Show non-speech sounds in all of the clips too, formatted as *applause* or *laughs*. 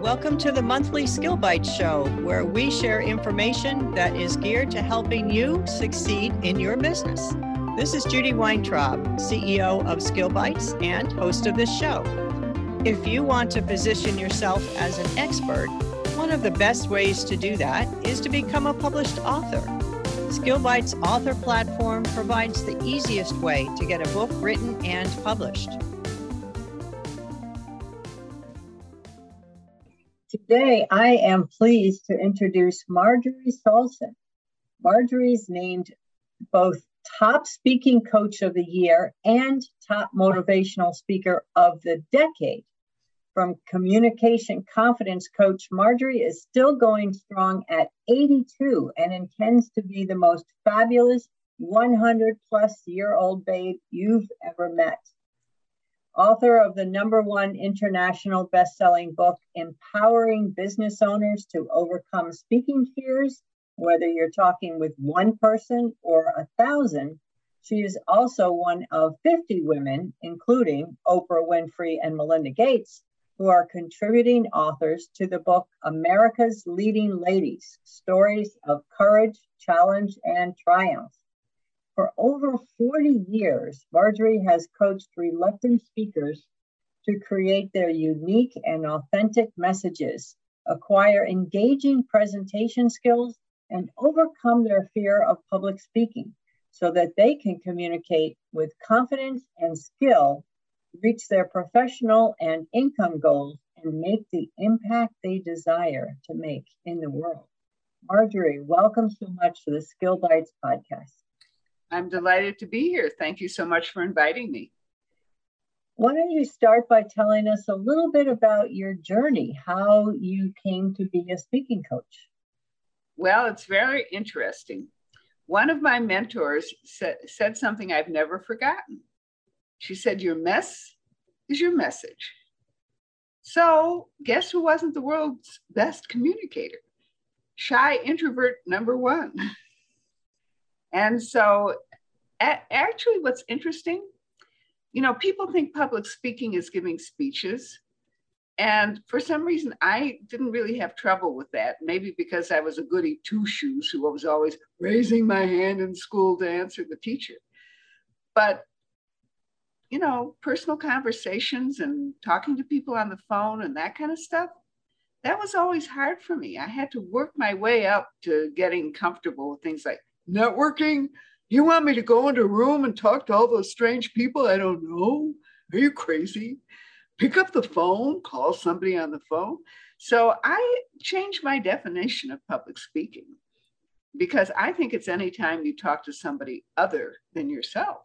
Welcome to the monthly Skill Bites show, where we share information that is geared to helping you succeed in your business. This is Judy Weintraub, CEO of Skill Bites and host of this show. If you want to position yourself as an expert, one of the best ways to do that is to become a published author. Skill Bites author platform provides the easiest way to get a book written and published. Today, I am pleased to introduce Marjorie Saulson. Marjorie's named both Top Speaking Coach of the Year and Top Motivational Speaker of the Decade. From Communication Confidence Coach, Marjorie is still going strong at 82 and intends to be the most fabulous 100 plus year old babe you've ever met author of the number one international best-selling book empowering business owners to overcome speaking fears whether you're talking with one person or a thousand she is also one of 50 women including oprah winfrey and melinda gates who are contributing authors to the book america's leading ladies stories of courage challenge and triumph for over 40 years, Marjorie has coached reluctant speakers to create their unique and authentic messages, acquire engaging presentation skills, and overcome their fear of public speaking so that they can communicate with confidence and skill, reach their professional and income goals, and make the impact they desire to make in the world. Marjorie, welcome so much to the Skill Bites podcast. I'm delighted to be here. Thank you so much for inviting me. Why don't you start by telling us a little bit about your journey, how you came to be a speaking coach? Well, it's very interesting. One of my mentors said, said something I've never forgotten. She said, Your mess is your message. So, guess who wasn't the world's best communicator? Shy introvert number one. *laughs* And so, actually, what's interesting, you know, people think public speaking is giving speeches. And for some reason, I didn't really have trouble with that. Maybe because I was a goody two shoes who was always raising my hand in school to answer the teacher. But, you know, personal conversations and talking to people on the phone and that kind of stuff, that was always hard for me. I had to work my way up to getting comfortable with things like networking? You want me to go into a room and talk to all those strange people I don't know? Are you crazy? Pick up the phone, call somebody on the phone. So I changed my definition of public speaking because I think it's anytime you talk to somebody other than yourself.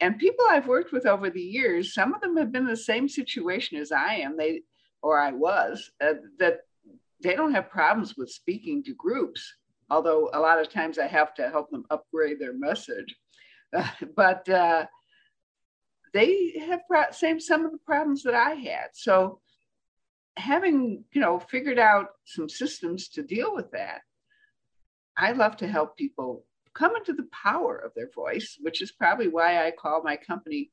And people I've worked with over the years, some of them have been in the same situation as I am. They or I was uh, that they don't have problems with speaking to groups although a lot of times I have to help them upgrade their message. *laughs* But uh, they have same some of the problems that I had. So having you know figured out some systems to deal with that, I love to help people come into the power of their voice, which is probably why I call my company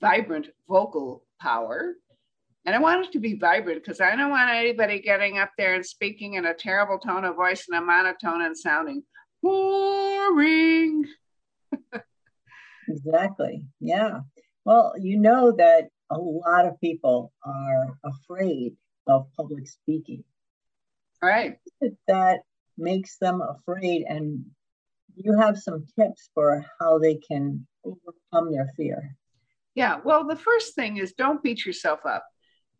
Vibrant Vocal Power and I want it to be vibrant because I don't want anybody getting up there and speaking in a terrible tone of voice and a monotone and sounding boring. exactly. Yeah. Well, you know that a lot of people are afraid of public speaking. Right. That makes them afraid. And you have some tips for how they can overcome their fear. Yeah. Well, the first thing is don't beat yourself up.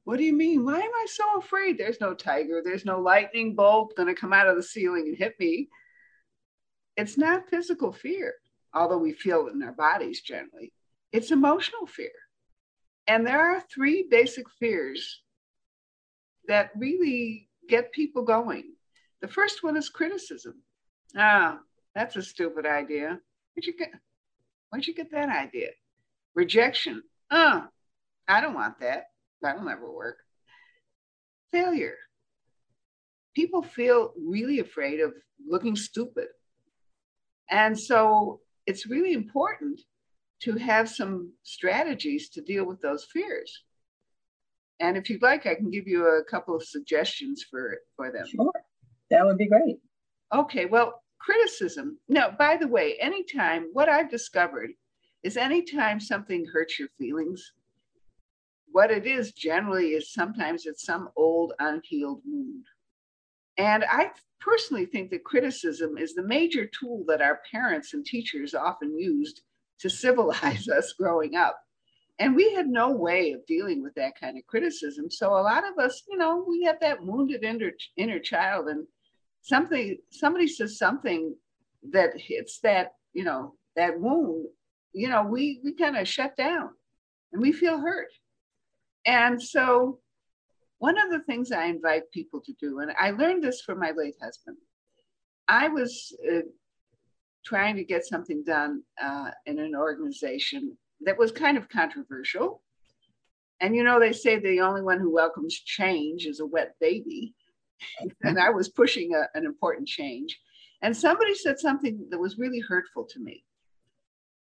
What do you mean? Why am I so afraid? There's no tiger. There's no lightning bolt going to come out of the ceiling and hit me. It's not physical fear, although we feel it in our bodies generally. It's emotional fear. And there are three basic fears that really get people going. The first one is criticism. Ah, that's a stupid idea. Where'd you get, where'd you get that idea? Rejection. Oh, I don't want that. That'll never work. Failure. People feel really afraid of looking stupid. And so it's really important to have some strategies to deal with those fears. And if you'd like, I can give you a couple of suggestions for, for them. Sure, that would be great. Okay, well, criticism. Now, by the way, anytime, what I've discovered is anytime something hurts your feelings, what it is generally is sometimes it's some old unhealed wound. And I personally think that criticism is the major tool that our parents and teachers often used to *laughs* civilize us growing up. And we had no way of dealing with that kind of criticism. So a lot of us, you know, we have that wounded inner, inner child and something somebody says something that hits that, you know, that wound, you know, we we kind of shut down and we feel hurt. And so one of the things I invite people to do, and I learned this from my late husband, I was uh, trying to get something done uh, in an organization that was kind of controversial. And you know, they say the only one who welcomes change is a wet baby. *laughs* and I was pushing a, an important change. And somebody said something that was really hurtful to me.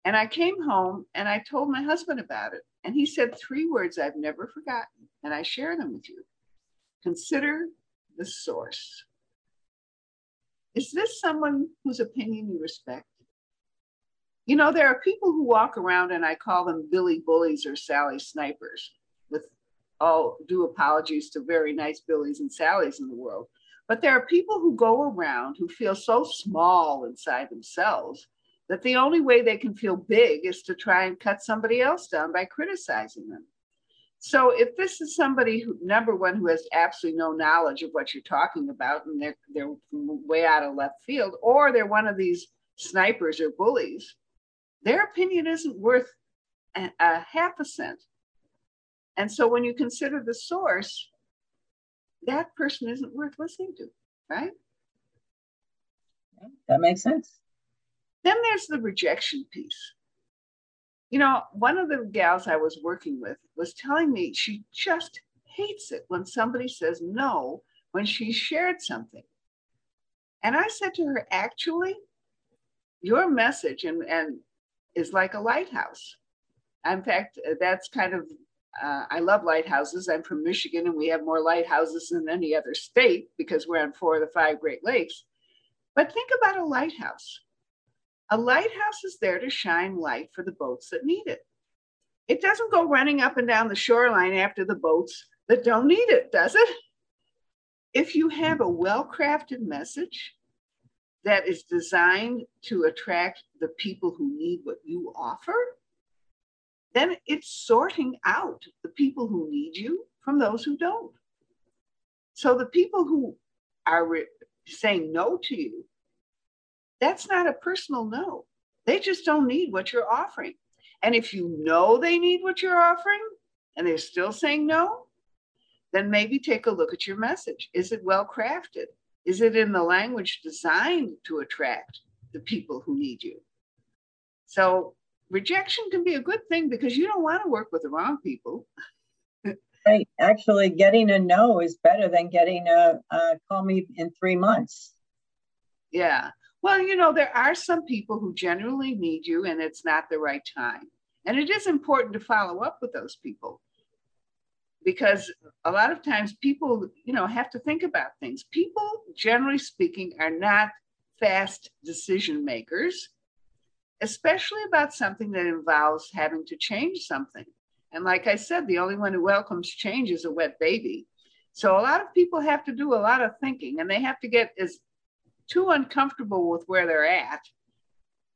And I came home and I told my husband about it. And he said three words I've never forgotten, and I share them with you. Consider the source. Is this someone whose opinion you respect? You know, there are people who walk around and I call them Billy bullies or Sally snipers, with all due apologies to very nice Billies and Sallys in the world. But there are people who go around who feel so small inside themselves that the only way they can feel big is to try and cut somebody else down by criticizing them. So if this is somebody who, number one, who has absolutely no knowledge of what you're talking about, and they're they're way out of left field, or they're one of these snipers or bullies, their opinion isn't worth a, a half a cent. And so when you consider the source, that person isn't worth listening to, right? That makes sense. Then there's the rejection piece. You know, one of the gals I was working with was telling me she just hates it when somebody says no when she shared something. And I said to her, actually, your message and, and is like a lighthouse. In fact, that's kind of, uh, I love lighthouses. I'm from Michigan and we have more lighthouses than any other state because we're on four of the five Great Lakes. But think about a lighthouse. A lighthouse is there to shine light for the boats that need it. It doesn't go running up and down the shoreline after the boats that don't need it, does it? If you have a well crafted message that is designed to attract the people who need what you offer, then it's sorting out the people who need you from those who don't. So the people who are re- saying no to you that's not a personal no. They just don't need what you're offering. And if you know they need what you're offering and they're still saying no, then maybe take a look at your message. Is it well crafted? Is it in the language designed to attract the people who need you? So rejection can be a good thing because you don't want to work with the wrong people. right. Actually, getting a no is better than getting a, a call me in three months. Yeah. Well, you know, there are some people who generally need you and it's not the right time. And it is important to follow up with those people because a lot of times people, you know, have to think about things. People, generally speaking, are not fast decision makers, especially about something that involves having to change something. And like I said, the only one who welcomes change is a wet baby. So a lot of people have to do a lot of thinking and they have to get as too uncomfortable with where they're at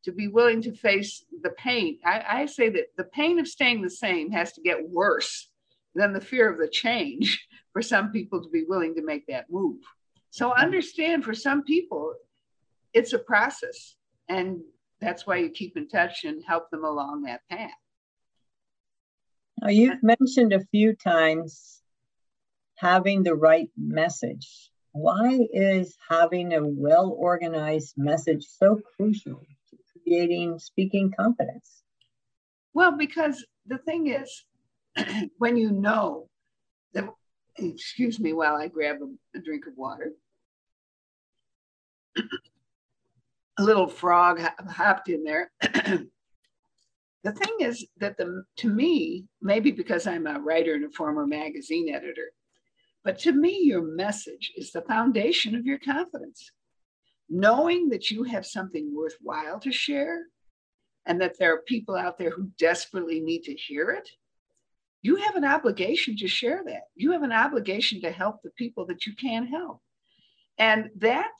to be willing to face the pain. I, I, say that the pain of staying the same has to get worse than the fear of the change *laughs* for some people to be willing to make that move. So understand for some people, it's a process. And that's why you keep in touch and help them along that path. Now, you've mentioned a few times having the right message why is having a well organized message so crucial to creating speaking confidence? Well, because the thing is, *clears throat* when you know that, excuse me while I grab a, a drink of water, *clears throat* a little frog hopped in there. *clears throat* the thing is that the to me, maybe because I'm a writer and a former magazine editor, but to me, your message is the foundation of your confidence. Knowing that you have something worthwhile to share and that there are people out there who desperately need to hear it, you have an obligation to share that. You have an obligation to help the people that you can help. And that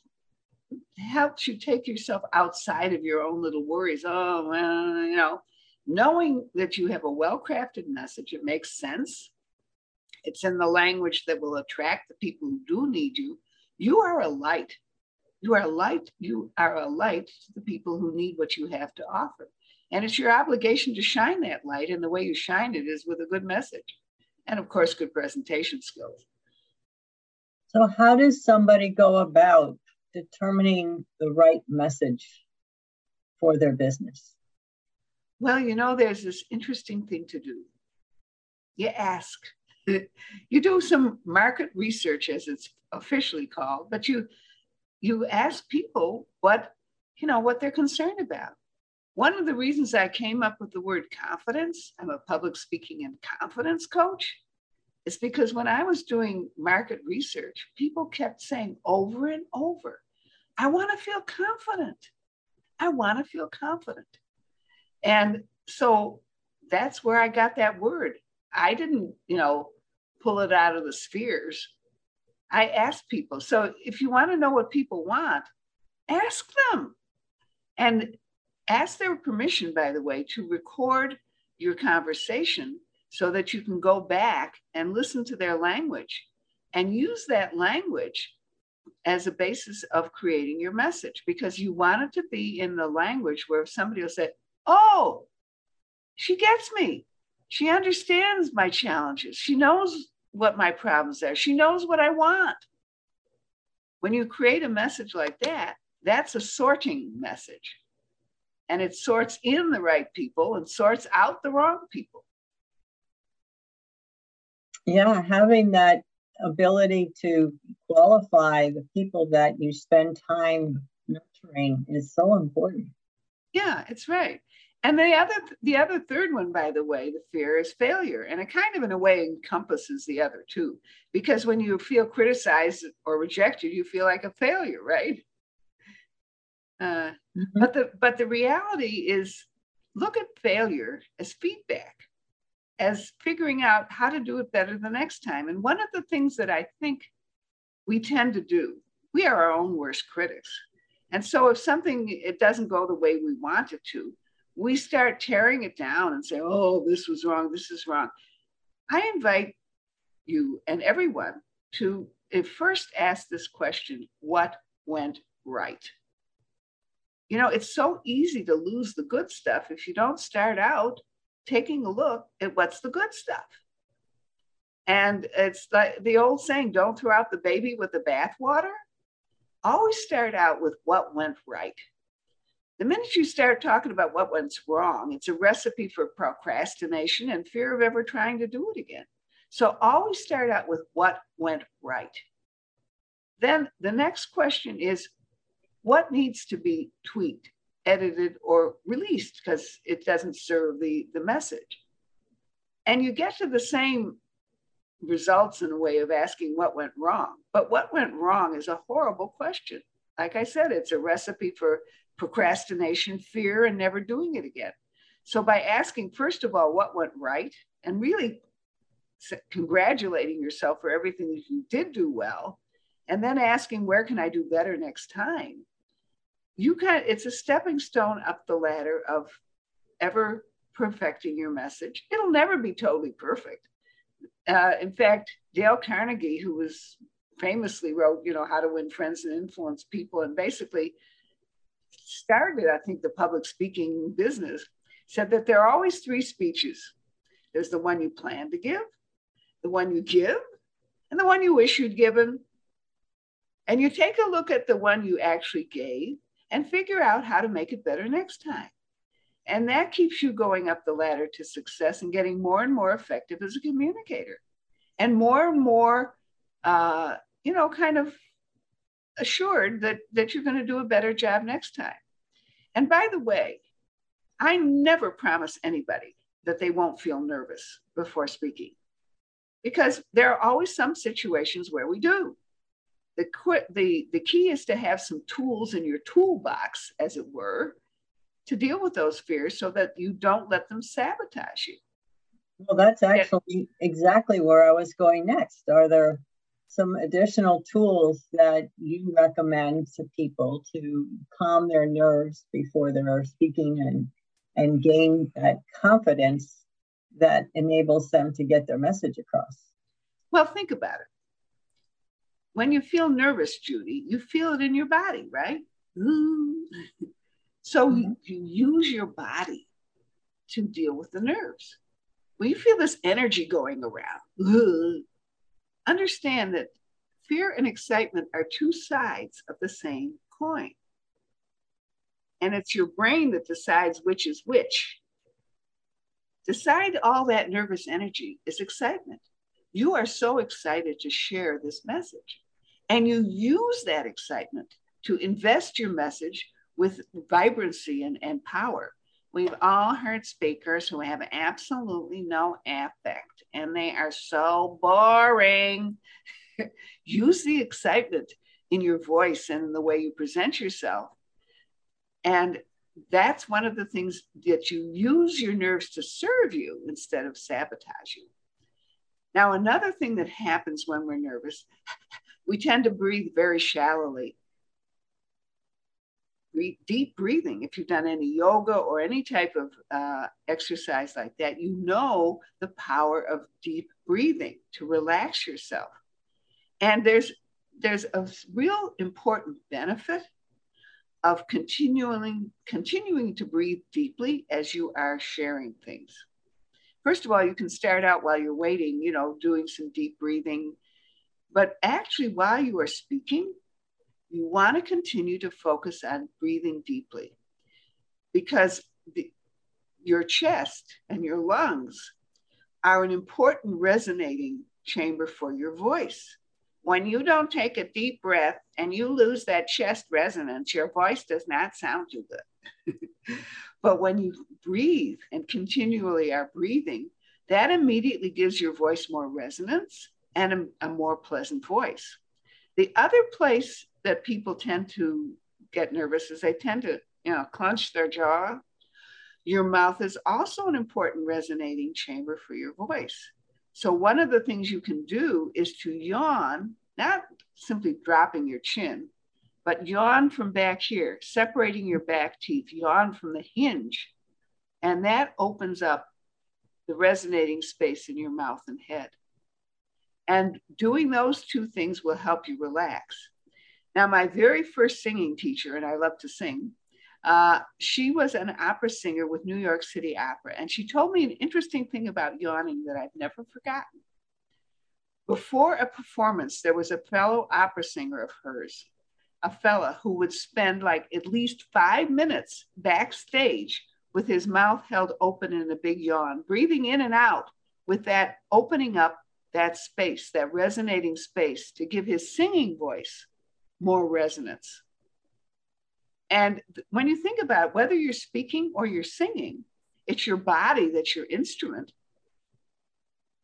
helps you take yourself outside of your own little worries. Oh, well, you know, knowing that you have a well crafted message, it makes sense. It's in the language that will attract the people who do need you. You are a light. You are a light. You are a light to the people who need what you have to offer. And it's your obligation to shine that light. And the way you shine it is with a good message. And of course, good presentation skills. So, how does somebody go about determining the right message for their business? Well, you know, there's this interesting thing to do. You ask. You do some market research, as it's officially called, but you you ask people what you know what they're concerned about. One of the reasons I came up with the word confidence, I'm a public speaking and confidence coach, is because when I was doing market research, people kept saying over and over, I want to feel confident. I want to feel confident. And so that's where I got that word. I didn't, you know, pull it out of the spheres. I ask people. So if you want to know what people want, ask them. And ask their permission, by the way, to record your conversation so that you can go back and listen to their language and use that language as a basis of creating your message because you want it to be in the language where somebody will say, Oh, she gets me. She understands my challenges. She knows what my problems are. She knows what I want. When you create a message like that, that's a sorting message and it sorts in the right people and sorts out the wrong people. Yeah, having that ability to qualify the people that you spend time nurturing is so important. Yeah, it's right. And the other the other third one, by the way, the fear is failure. And it kind of in a way encompasses the other two. Because when you feel criticized or rejected, you feel like a failure, right? Uh, mm-hmm. But the but the reality is, look at failure as feedback, as figuring out how to do it better the next time. And one of the things that I think we tend to do, we are our own worst critics. And so if something it doesn't go the way we want it to, we start tearing it down and say, "Oh, this was wrong. This is wrong." I invite you and everyone to first ask this question: What went right? You know, it's so easy to lose the good stuff if you don't start out taking a look at what's the good stuff. And it's like the old saying don't throw out the baby with the bathwater. Always start out with what went right. The minute you start talking about what went wrong, it's a recipe for procrastination and fear of ever trying to do it again. So always start out with what went right. Then the next question is what needs to be tweaked, edited, or released because it doesn't serve the, the message. And you get to the same results in a way of asking what went wrong. But what went wrong is a horrible question. Like I said, it's a recipe for procrastination, fear, and never doing it again. So by asking, first of all, what went right, and really congratulating yourself for everything that you did do well, and then asking, where can I do better next time? you of, it's a stepping stone up the ladder of ever perfecting your message. It'll never be totally perfect. Uh, in fact, Dale Carnegie, who was famously wrote, you know, How to Win Friends and Influence People, and basically started, I think, the public speaking business, said that there are always three speeches. There's the one you plan to give, the one you give, and the one you wish you'd given. And you take a look at the one you actually gave, and figure out how to make it better next time. And that keeps you going up the ladder to success and getting more and more effective as a communicator and more and more, uh, you know, kind of assured that, that you're going to do a better job next time. And by the way, I never promise anybody that they won't feel nervous before speaking because there are always some situations where we do. The, the, the key is to have some tools in your toolbox, as it were, to deal with those fears so that you don't let them sabotage you. Well, that's actually exactly where I was going next. Are there some additional tools that you recommend to people to calm their nerves before they're speaking and and gain that confidence that enables them to get their message across? Well, think about it. When you feel nervous, Judy, you feel it in your body, right? So mm-hmm. you, you use your body to deal with the nerves. When you feel this energy going around, understand that fear and excitement are two sides of the same coin. And it's your brain that decides which is which. Decide all that nervous energy is excitement. You are so excited to share this message. And you use that excitement to invest your message with vibrancy and, and power. We've all heard speakers who have absolutely no affect and they are so boring. *laughs* Use the excitement in your voice and the way you present yourself. And that's one of the things that you use your nerves to serve you instead of sabotage you. Now, another thing that happens when we're nervous, *laughs* we tend to breathe very shallowly deep breathing. If you've done any yoga or any type of uh, exercise like that, you know the power of deep breathing to relax yourself. And there's there's a real important benefit of continuing continuing to breathe deeply as you are sharing things. First of all, you can start out while you're waiting, you know, doing some deep breathing. But actually, while you are speaking, you want to continue to focus on breathing deeply because the, your chest and your lungs are an important resonating chamber for your voice. When you don't take a deep breath and you lose that chest resonance, your voice does not sound too good. *laughs* but when you breathe and continually are breathing, that immediately gives your voice more resonance and a, a more pleasant voice. The other place that people tend to get nervous is they tend to, you know, clench their jaw. Your mouth is also an important resonating chamber for your voice. So one of the things you can do is to yawn, not simply dropping your chin, but yawn from back here, separating your back teeth, yawn from the hinge. And that opens up the resonating space in your mouth and head. And doing those two things will help you relax. Now, my very first singing teacher, and I love to sing, uh, she was an opera singer with New York City Opera. And she told me an interesting thing about yawning that I've never forgotten. Before a performance, there was a fellow opera singer of hers, a fella who would spend like at least five minutes backstage with his mouth held open in a big yawn, breathing in and out with that opening up that space, that resonating space to give his singing voice more resonance. And when you think about it, whether you're speaking or you're singing, it's your body that's your instrument.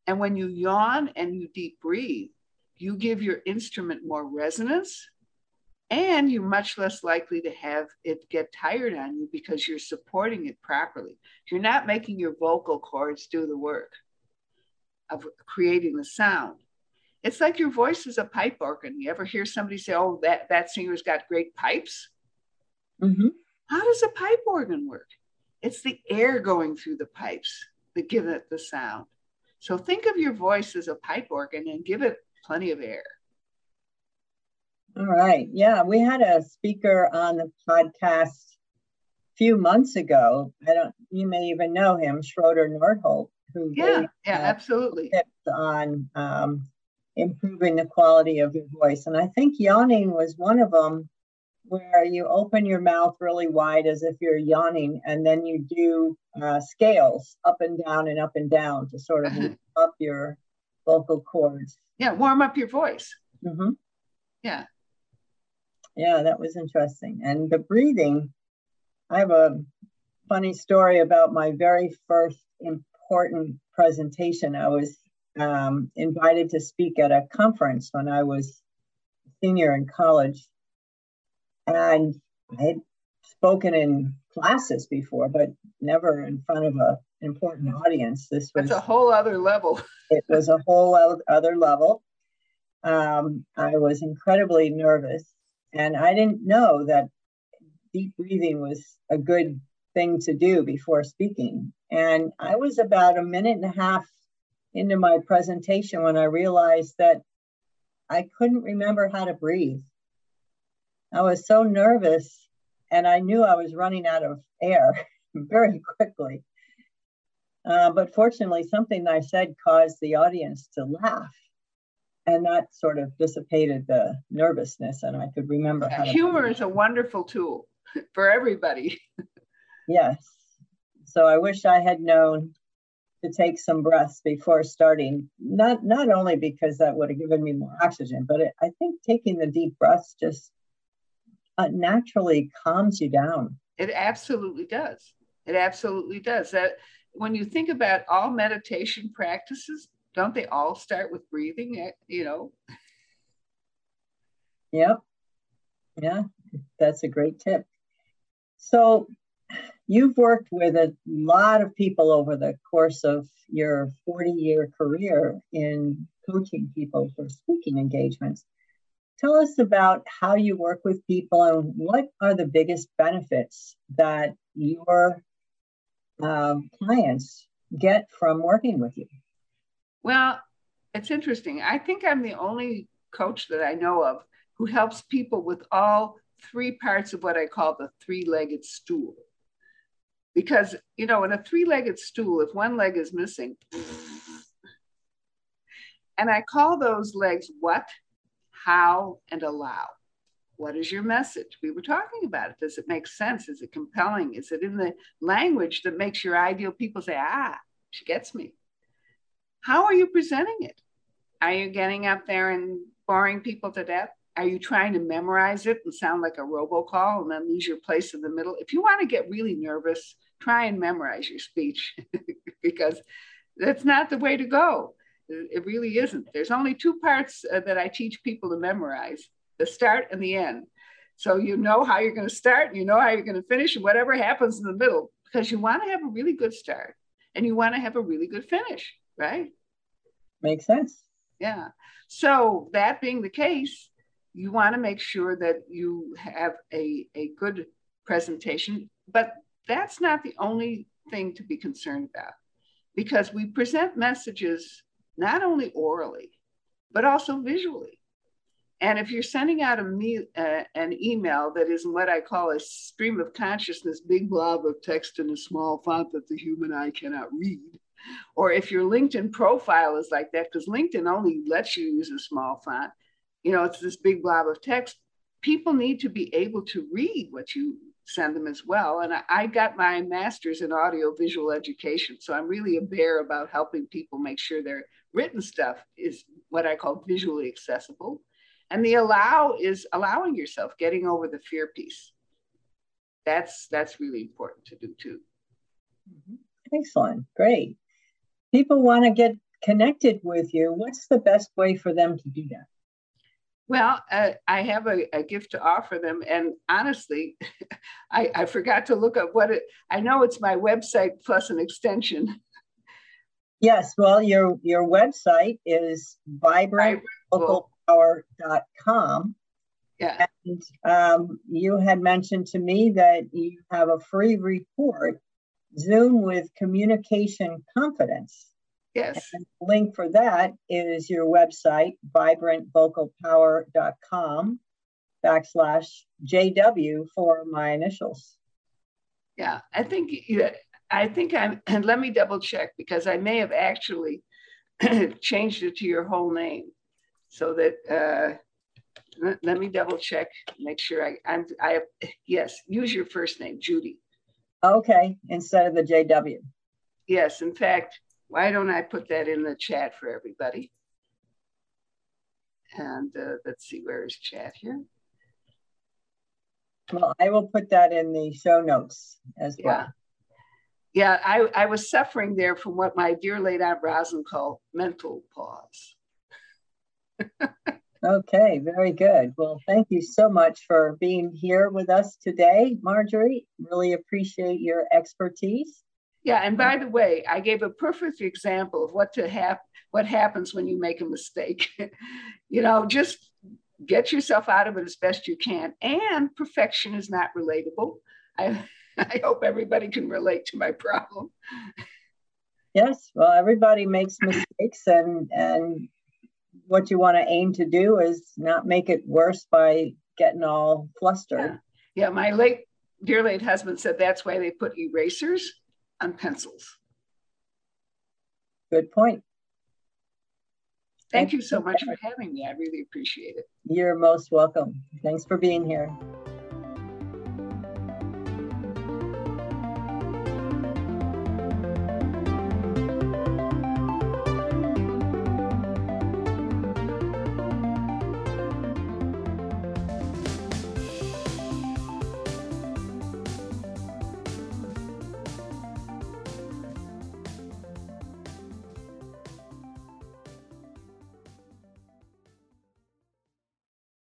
And when you yawn and you deep breathe, you give your instrument more resonance and you're much less likely to have it get tired on you because you're supporting it properly. You're not making your vocal cords do the work of creating the sound. It's like your voice is a pipe organ. You ever hear somebody say, "Oh, that that singer's got great pipes"? Mm-hmm. How does a pipe organ work? It's the air going through the pipes that give it the sound. So think of your voice as a pipe organ and give it plenty of air. All right. Yeah, we had a speaker on the podcast a few months ago. I don't. You may even know him, Schroeder Nordholt, who yeah, yeah, absolutely tips on um, improving the quality of your voice. And I think yawning was one of them where you open your mouth really wide as if you're yawning, and then you do uh, scales up and down and up and down to sort of up your vocal cords. Yeah, warm up your voice. Mm-hmm. Yeah. Yeah, that was interesting. And the breathing, I have a funny story about my very first important presentation. I was um, invited to speak at a conference when I was senior in college. And I had spoken in classes before, but never in front of a, an important audience. This was That's a whole other level. it was a whole other level. Um, I was incredibly nervous, and I didn't know that deep breathing was a good thing to do before speaking. And I was about a minute and a half into my presentation when I realized that I couldn't remember how to breathe. I was so nervous and I knew I was running out of air *laughs* very quickly. Uh, but fortunately, something I said caused the audience to laugh. And that sort of dissipated the nervousness, and I could remember how. Humor is a wonderful tool *laughs* for everybody. *laughs* yes. So I wish I had known to take some breaths before starting. Not not only because that would have given me more oxygen, but it, I think taking the deep breaths just uh, naturally calms you down. It absolutely does. It absolutely does. That when you think about all meditation practices, don't they all start with breathing? Eh, you know. Yep. Yeah, that's a great tip. So you've worked with a lot of people over the course of your 40 year career in coaching people for speaking engagements. Tell us about how you work with people and what are the biggest benefits that your um, clients get from working with you? Well, it's interesting. I think I'm the only coach that I know of who helps people with all three parts of what I call the three legged stool because you know in a three-legged stool if one leg is missing and i call those legs what how and allow. What is your message? We were talking about it. Does it make sense? Is it compelling? Is it in the language that makes your ideal people say ah she gets me. How are you presenting it? Are you getting up there and boring people to death are you trying to memorize it and sound like a robocall and then lose your place in the middle? If you want to get really nervous, try and memorize your speech *laughs* because that's not the way to go. It really isn't. There's only two parts uh, that I teach people to memorize the start and the end. So you know how you're going to start and you know how you're going to finish and whatever happens in the middle because you want to have a really good start and you want to have a really good finish, right? Makes sense. Yeah. So that being the case, you want to make sure that you have a, a good presentation, but that's not the only thing to be concerned about because we present messages not only orally, but also visually. And if you're sending out a me, uh, an email that is what I call a stream of consciousness, big blob of text in a small font that the human eye cannot read, or if your LinkedIn profile is like that, because LinkedIn only lets you use a small font, you know, it's this big blob of text. People need to be able to read what you send them as well. And I, I got my master's in audio visual education. So I'm really a bear about helping people make sure their written stuff is what I call visually accessible. And the allow is allowing yourself, getting over the fear piece. That's that's really important to do too. Mm-hmm. Excellent. Great. People want to get connected with you. What's the best way for them to do that? Well, uh, I have a, a, gift to offer them. And honestly, *laughs* I, I, forgot to look up what it, I know it's my website plus an extension. Yes, well, your, your website is vibrantvocalpower.com. Yeah. And um, you had mentioned to me that you have a free report, Zoom with Communication Confidence. Yes. Link for that is your website, vibrantvocalpower.com backslash JW for my initials. Yeah, I think I think I'm and *clears throat* let me double check because I may have actually *clears throat* changed it to your whole name so that uh, let, let me double check, make sure I I'm I yes, use your first name, Judy. Okay, instead of the JW. Yes, in fact, why don't I put that in the chat for everybody? And uh, let's see, where is chat here? Well, I will put that in the show notes as yeah. well. Yeah, I, I was suffering there from what my dear late Aunt Rosalind called mental pause. *laughs* okay, very good. Well, thank you so much for being here with us today, Marjorie. Really appreciate your expertise. Yeah, and by the way, I gave a perfect example of what to have what happens when you make a mistake. *laughs* you know, just get yourself out of it as best you can. And perfection is not relatable. I *laughs* I hope everybody can relate to my problem. Yes, well, everybody makes *laughs* mistakes, and and what you want to aim to do is not make it worse by getting all flustered. Yeah, yeah my late dear late husband said that's why they put erasers on pencils. Good point. Thank you so much for having me. I really appreciate it. You're most welcome. Thanks for being here.